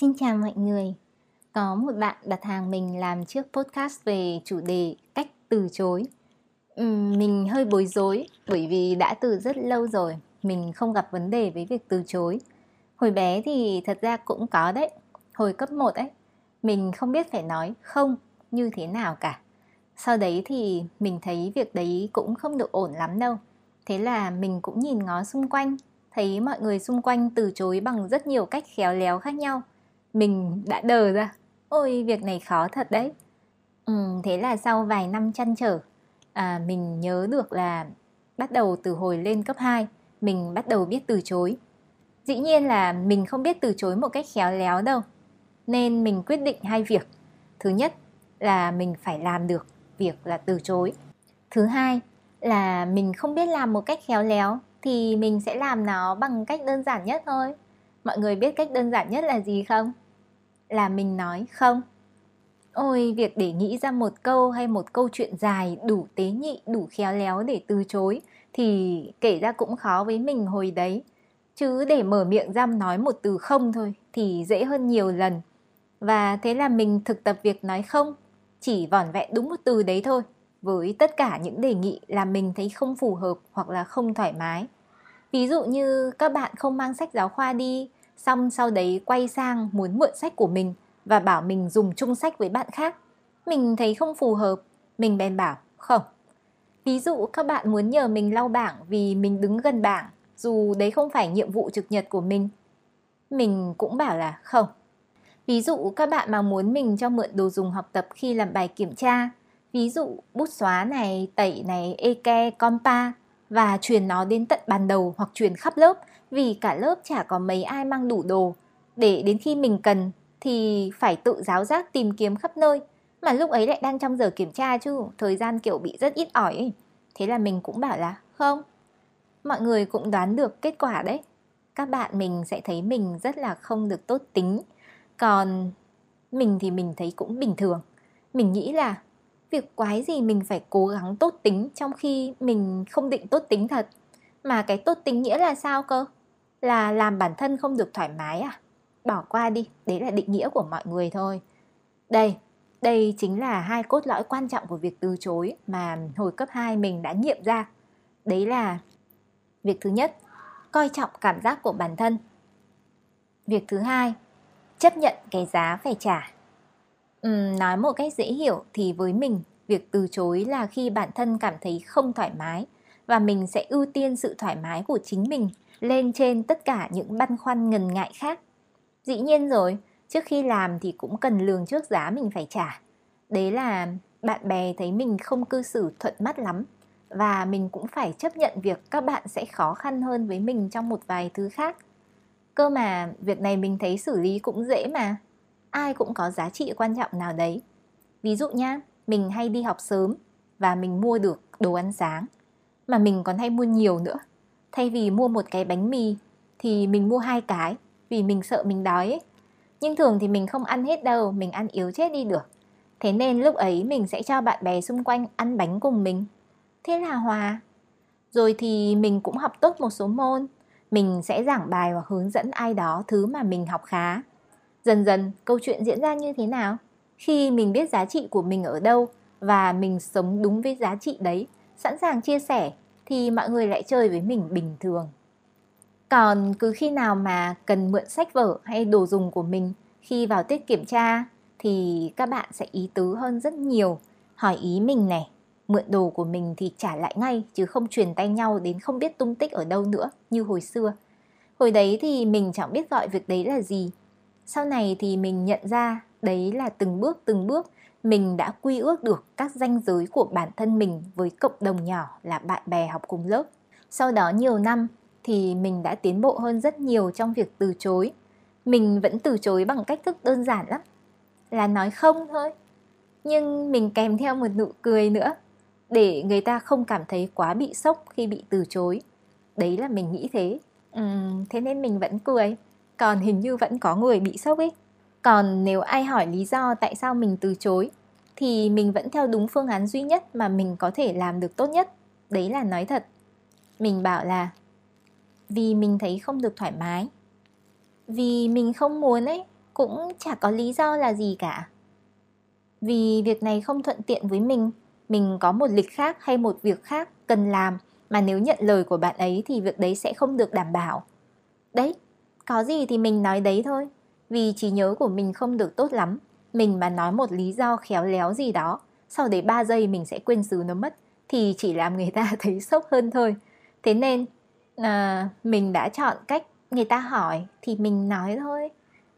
Xin chào mọi người. Có một bạn đặt hàng mình làm chiếc podcast về chủ đề cách từ chối. Uhm, mình hơi bối rối bởi vì đã từ rất lâu rồi mình không gặp vấn đề với việc từ chối. Hồi bé thì thật ra cũng có đấy. Hồi cấp 1 ấy, mình không biết phải nói không như thế nào cả. Sau đấy thì mình thấy việc đấy cũng không được ổn lắm đâu. Thế là mình cũng nhìn ngó xung quanh, thấy mọi người xung quanh từ chối bằng rất nhiều cách khéo léo khác nhau – mình đã đờ ra. Ôi việc này khó thật đấy. Ừ, thế là sau vài năm chăn trở à, mình nhớ được là bắt đầu từ hồi lên cấp 2 mình bắt đầu biết từ chối. Dĩ nhiên là mình không biết từ chối một cách khéo léo đâu nên mình quyết định hai việc. Thứ nhất là mình phải làm được việc là từ chối. Thứ hai là mình không biết làm một cách khéo léo thì mình sẽ làm nó bằng cách đơn giản nhất thôi mọi người biết cách đơn giản nhất là gì không? Là mình nói không. Ôi, việc để nghĩ ra một câu hay một câu chuyện dài đủ tế nhị, đủ khéo léo để từ chối thì kể ra cũng khó với mình hồi đấy. Chứ để mở miệng ra nói một từ không thôi thì dễ hơn nhiều lần. Và thế là mình thực tập việc nói không, chỉ vỏn vẹn đúng một từ đấy thôi, với tất cả những đề nghị là mình thấy không phù hợp hoặc là không thoải mái. Ví dụ như, các bạn không mang sách giáo khoa đi xong sau đấy quay sang muốn mượn sách của mình và bảo mình dùng chung sách với bạn khác. Mình thấy không phù hợp, mình bèn bảo không. Ví dụ các bạn muốn nhờ mình lau bảng vì mình đứng gần bảng, dù đấy không phải nhiệm vụ trực nhật của mình. Mình cũng bảo là không. Ví dụ các bạn mà muốn mình cho mượn đồ dùng học tập khi làm bài kiểm tra, ví dụ bút xóa này, tẩy này, eke, compa và truyền nó đến tận bàn đầu hoặc truyền khắp lớp vì cả lớp chả có mấy ai mang đủ đồ. Để đến khi mình cần, thì phải tự giáo giác tìm kiếm khắp nơi. Mà lúc ấy lại đang trong giờ kiểm tra chứ, thời gian kiểu bị rất ít ỏi ấy. thế là mình cũng bảo là, không, mọi người cũng đoán được kết quả đấy. Các bạn mình sẽ thấy mình rất là không được tốt tính. Còn mình thì mình thấy cũng bình thường. Mình nghĩ là việc quái gì mình phải cố gắng tốt tính trong khi mình không định tốt tính thật. Mà cái tốt tính nghĩa là sao cơ? Là làm bản thân không được thoải mái à? Bỏ qua đi đấy là định nghĩa của mọi người thôi. Đây đây chính là hai cốt lõi quan trọng của việc từ chối mà hồi cấp 2 mình đã nghiệm ra. Đấy là việc thứ nhất coi trọng cảm giác của bản thân. Việc thứ hai chấp nhận cái giá phải trả. Ừ, nói một cách dễ hiểu thì với mình việc từ chối là khi bản thân cảm thấy không thoải mái và mình sẽ ưu tiên sự thoải mái của chính mình lên trên tất cả những băn khoăn ngần ngại khác. Dĩ nhiên rồi, trước khi làm thì cũng cần lường trước giá mình phải trả. Đấy là bạn bè thấy mình không cư xử thuận mắt lắm và mình cũng phải chấp nhận việc các bạn sẽ khó khăn hơn với mình trong một vài thứ khác. Cơ mà việc này mình thấy xử lý cũng dễ mà. Ai cũng có giá trị quan trọng nào đấy. Ví dụ nhá, mình hay đi học sớm và mình mua được đồ ăn sáng mà mình còn hay mua nhiều nữa Thay vì mua một cái bánh mì thì mình mua hai cái vì mình sợ mình đói ấy. Nhưng thường thì mình không ăn hết đâu, mình ăn yếu chết đi được. Thế nên lúc ấy mình sẽ cho bạn bè xung quanh ăn bánh cùng mình. Thế là hòa. Rồi thì mình cũng học tốt một số môn. Mình sẽ giảng bài hoặc hướng dẫn ai đó thứ mà mình học khá. Dần dần câu chuyện diễn ra như thế nào? Khi mình biết giá trị của mình ở đâu và mình sống đúng với giá trị đấy, sẵn sàng chia sẻ thì mọi người lại chơi với mình bình thường. Còn cứ khi nào mà cần mượn sách vở hay đồ dùng của mình khi vào tiết kiểm tra thì các bạn sẽ ý tứ hơn rất nhiều, hỏi ý mình này, mượn đồ của mình thì trả lại ngay chứ không truyền tay nhau đến không biết tung tích ở đâu nữa như hồi xưa. Hồi đấy thì mình chẳng biết gọi việc đấy là gì. Sau này thì mình nhận ra đấy là từng bước từng bước mình đã quy ước được các ranh giới của bản thân mình với cộng đồng nhỏ là bạn bè học cùng lớp. Sau đó nhiều năm thì mình đã tiến bộ hơn rất nhiều trong việc từ chối. Mình vẫn từ chối bằng cách thức đơn giản lắm, là nói không thôi. Nhưng mình kèm theo một nụ cười nữa để người ta không cảm thấy quá bị sốc khi bị từ chối. Đấy là mình nghĩ thế. Ừ, thế nên mình vẫn cười. Còn hình như vẫn có người bị sốc ấy. Còn nếu ai hỏi lý do tại sao mình từ chối thì mình vẫn theo đúng phương án duy nhất mà mình có thể làm được tốt nhất. Đấy là nói thật. Mình bảo là vì mình thấy không được thoải mái. Vì mình không muốn ấy, cũng chả có lý do là gì cả. Vì việc này không thuận tiện với mình, mình có một lịch khác hay một việc khác cần làm mà nếu nhận lời của bạn ấy thì việc đấy sẽ không được đảm bảo. Đấy, có gì thì mình nói đấy thôi. Vì trí nhớ của mình không được tốt lắm. Mình mà nói một lý do khéo léo gì đó, sau đấy 3 giây mình sẽ quên xứ nó mất thì chỉ làm người ta thấy sốc hơn thôi. Thế nên à, mình đã chọn cách người ta hỏi thì mình nói thôi.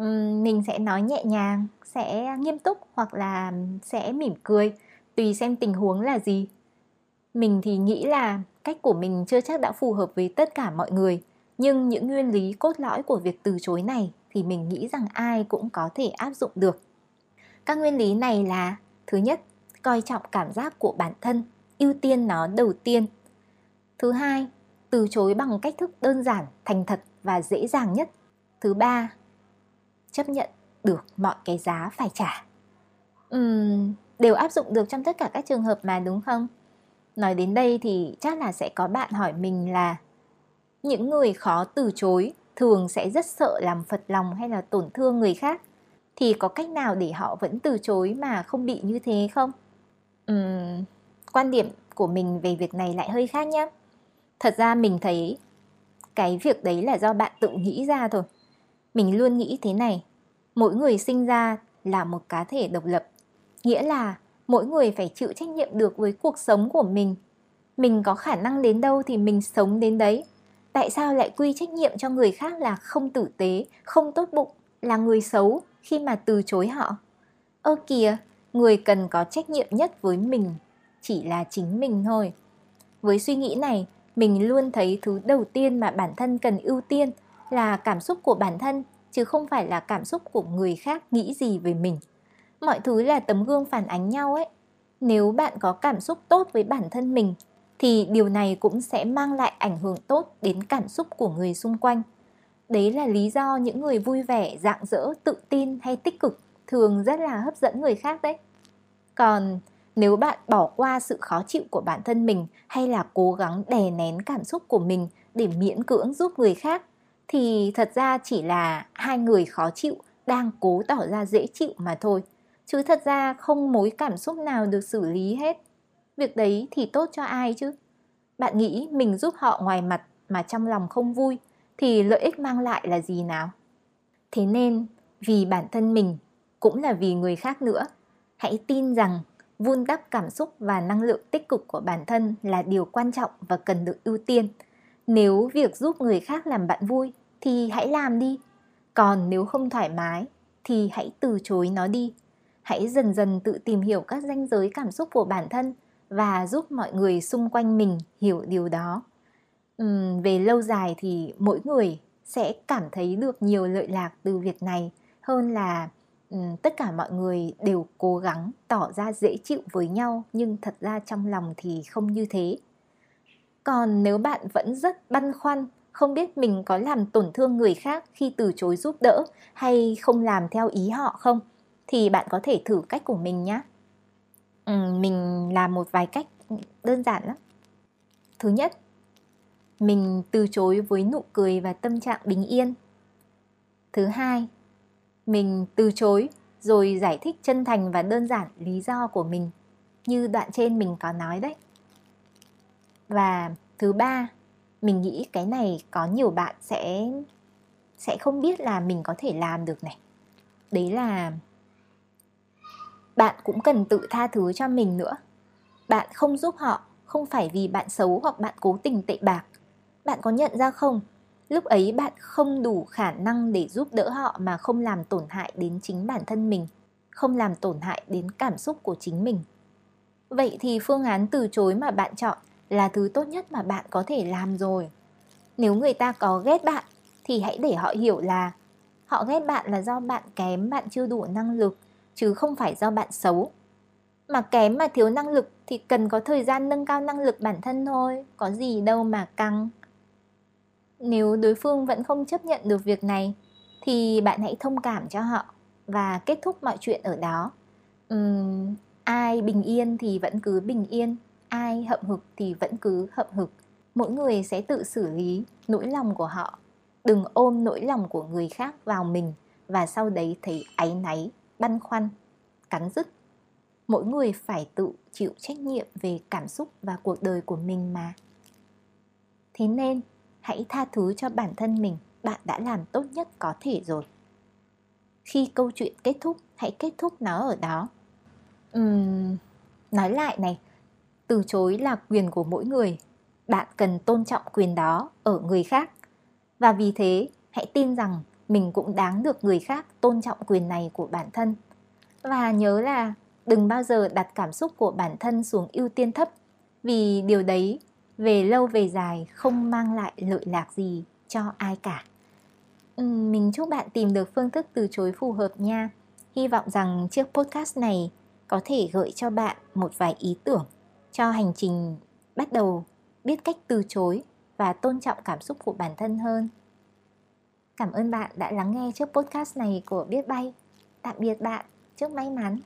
Uhm, mình sẽ nói nhẹ nhàng, sẽ nghiêm túc hoặc là sẽ mỉm cười, tùy xem tình huống là gì. Mình thì nghĩ là cách của mình chưa chắc đã phù hợp với tất cả mọi người, nhưng những nguyên lý cốt lõi của việc từ chối này thì mình nghĩ rằng ai cũng có thể áp dụng được. Các nguyên lý này là thứ nhất, coi trọng cảm giác của bản thân, ưu tiên nó đầu tiên. Thứ hai, từ chối bằng cách thức đơn giản, thành thật và dễ dàng nhất. Thứ ba, chấp nhận được mọi cái giá phải trả. Uhm, đều áp dụng được trong tất cả các trường hợp mà đúng không? Nói đến đây thì chắc là sẽ có bạn hỏi mình là những người khó từ chối thường sẽ rất sợ làm phật lòng hay là tổn thương người khác thì có cách nào để họ vẫn từ chối mà không bị như thế không? Uhm, quan điểm của mình về việc này lại hơi khác nhé. Thật ra mình thấy cái việc đấy là do bạn tự nghĩ ra thôi. Mình luôn nghĩ thế này, mỗi người sinh ra là một cá thể độc lập, nghĩa là mỗi người phải chịu trách nhiệm được với cuộc sống của mình. Mình có khả năng đến đâu thì mình sống đến đấy. Tại sao lại quy trách nhiệm cho người khác là không tử tế, không tốt bụng, là người xấu khi mà từ chối họ? Ơ kìa, người cần có trách nhiệm nhất với mình chỉ là chính mình thôi. Với suy nghĩ này, mình luôn thấy thứ đầu tiên mà bản thân cần ưu tiên là cảm xúc của bản thân chứ không phải là cảm xúc của người khác nghĩ gì về mình. Mọi thứ là tấm gương phản ánh nhau ấy. Nếu bạn có cảm xúc tốt với bản thân mình thì điều này cũng sẽ mang lại ảnh hưởng tốt đến cảm xúc của người xung quanh. Đấy là lý do những người vui vẻ, rạng rỡ, tự tin hay tích cực thường rất là hấp dẫn người khác đấy. Còn nếu bạn bỏ qua sự khó chịu của bản thân mình hay là cố gắng đè nén cảm xúc của mình để miễn cưỡng giúp người khác thì thật ra chỉ là hai người khó chịu đang cố tỏ ra dễ chịu mà thôi. Chứ thật ra không mối cảm xúc nào được xử lý hết. Việc đấy thì tốt cho ai chứ? Bạn nghĩ mình giúp họ ngoài mặt mà trong lòng không vui thì lợi ích mang lại là gì nào? Thế nên, vì bản thân mình cũng là vì người khác nữa, hãy tin rằng vun đắp cảm xúc và năng lượng tích cực của bản thân là điều quan trọng và cần được ưu tiên. Nếu việc giúp người khác làm bạn vui thì hãy làm đi. Còn nếu không thoải mái thì hãy từ chối nó đi. Hãy dần dần tự tìm hiểu các ranh giới cảm xúc của bản thân và giúp mọi người xung quanh mình hiểu điều đó uhm, về lâu dài thì mỗi người sẽ cảm thấy được nhiều lợi lạc từ việc này hơn là um, tất cả mọi người đều cố gắng tỏ ra dễ chịu với nhau nhưng thật ra trong lòng thì không như thế. Còn nếu bạn vẫn rất băn khoăn không biết mình có làm tổn thương người khác khi từ chối giúp đỡ hay không làm theo ý họ không thì bạn có thể thử cách của mình nhé ừ, mình làm một vài cách đơn giản lắm. Thứ nhất mình từ chối với nụ cười và tâm trạng bình yên. Thứ hai, mình từ chối rồi giải thích chân thành và đơn giản lý do của mình, như đoạn trên mình có nói đấy. Và thứ ba, mình nghĩ cái này có nhiều bạn sẽ sẽ không biết là mình có thể làm được này. Đấy là bạn cũng cần tự tha thứ cho mình nữa. Bạn không giúp họ không phải vì bạn xấu hoặc bạn cố tình tệ bạc bạn có nhận ra không? Lúc ấy bạn không đủ khả năng để giúp đỡ họ mà không làm tổn hại đến chính bản thân mình, không làm tổn hại đến cảm xúc của chính mình. Vậy thì phương án từ chối mà bạn chọn là thứ tốt nhất mà bạn có thể làm rồi. Nếu người ta có ghét bạn, thì hãy để họ hiểu là họ ghét bạn là do bạn kém, bạn chưa đủ năng lực, chứ không phải do bạn xấu. Mà kém mà thiếu năng lực thì cần có thời gian nâng cao năng lực bản thân thôi, có gì đâu mà căng nếu đối phương vẫn không chấp nhận được việc này thì bạn hãy thông cảm cho họ và kết thúc mọi chuyện ở đó. Uhm, ai bình yên thì vẫn cứ bình yên ai hậm hực thì vẫn cứ hậm hực. Mỗi người sẽ tự xử lý nỗi lòng của họ. Đừng ôm nỗi lòng của người khác vào mình và sau đấy thấy áy náy băn khoăn cắn rứt. Mỗi người phải tự chịu trách nhiệm về cảm xúc và cuộc đời của mình mà. Thế nên hãy tha thứ cho bản thân mình bạn đã làm tốt nhất có thể rồi. Khi câu chuyện kết thúc hãy kết thúc nó ở đó. Uhm, nói lại này từ chối là quyền của mỗi người. Bạn cần tôn trọng quyền đó ở người khác. Và vì thế hãy tin rằng mình cũng đáng được người khác tôn trọng quyền này của bản thân. Và nhớ là đừng bao giờ đặt cảm xúc của bản thân xuống ưu tiên thấp vì điều đấy về lâu về dài không mang lại lợi lạc gì cho ai cả. Ừ, mình chúc bạn tìm được phương thức từ chối phù hợp nha. Hy vọng rằng chiếc podcast này có thể gợi cho bạn một vài ý tưởng cho hành trình bắt đầu biết cách từ chối và tôn trọng cảm xúc của bản thân hơn. Cảm ơn bạn đã lắng nghe chiếc podcast này của biết bay. Tạm biệt bạn. Chúc may mắn.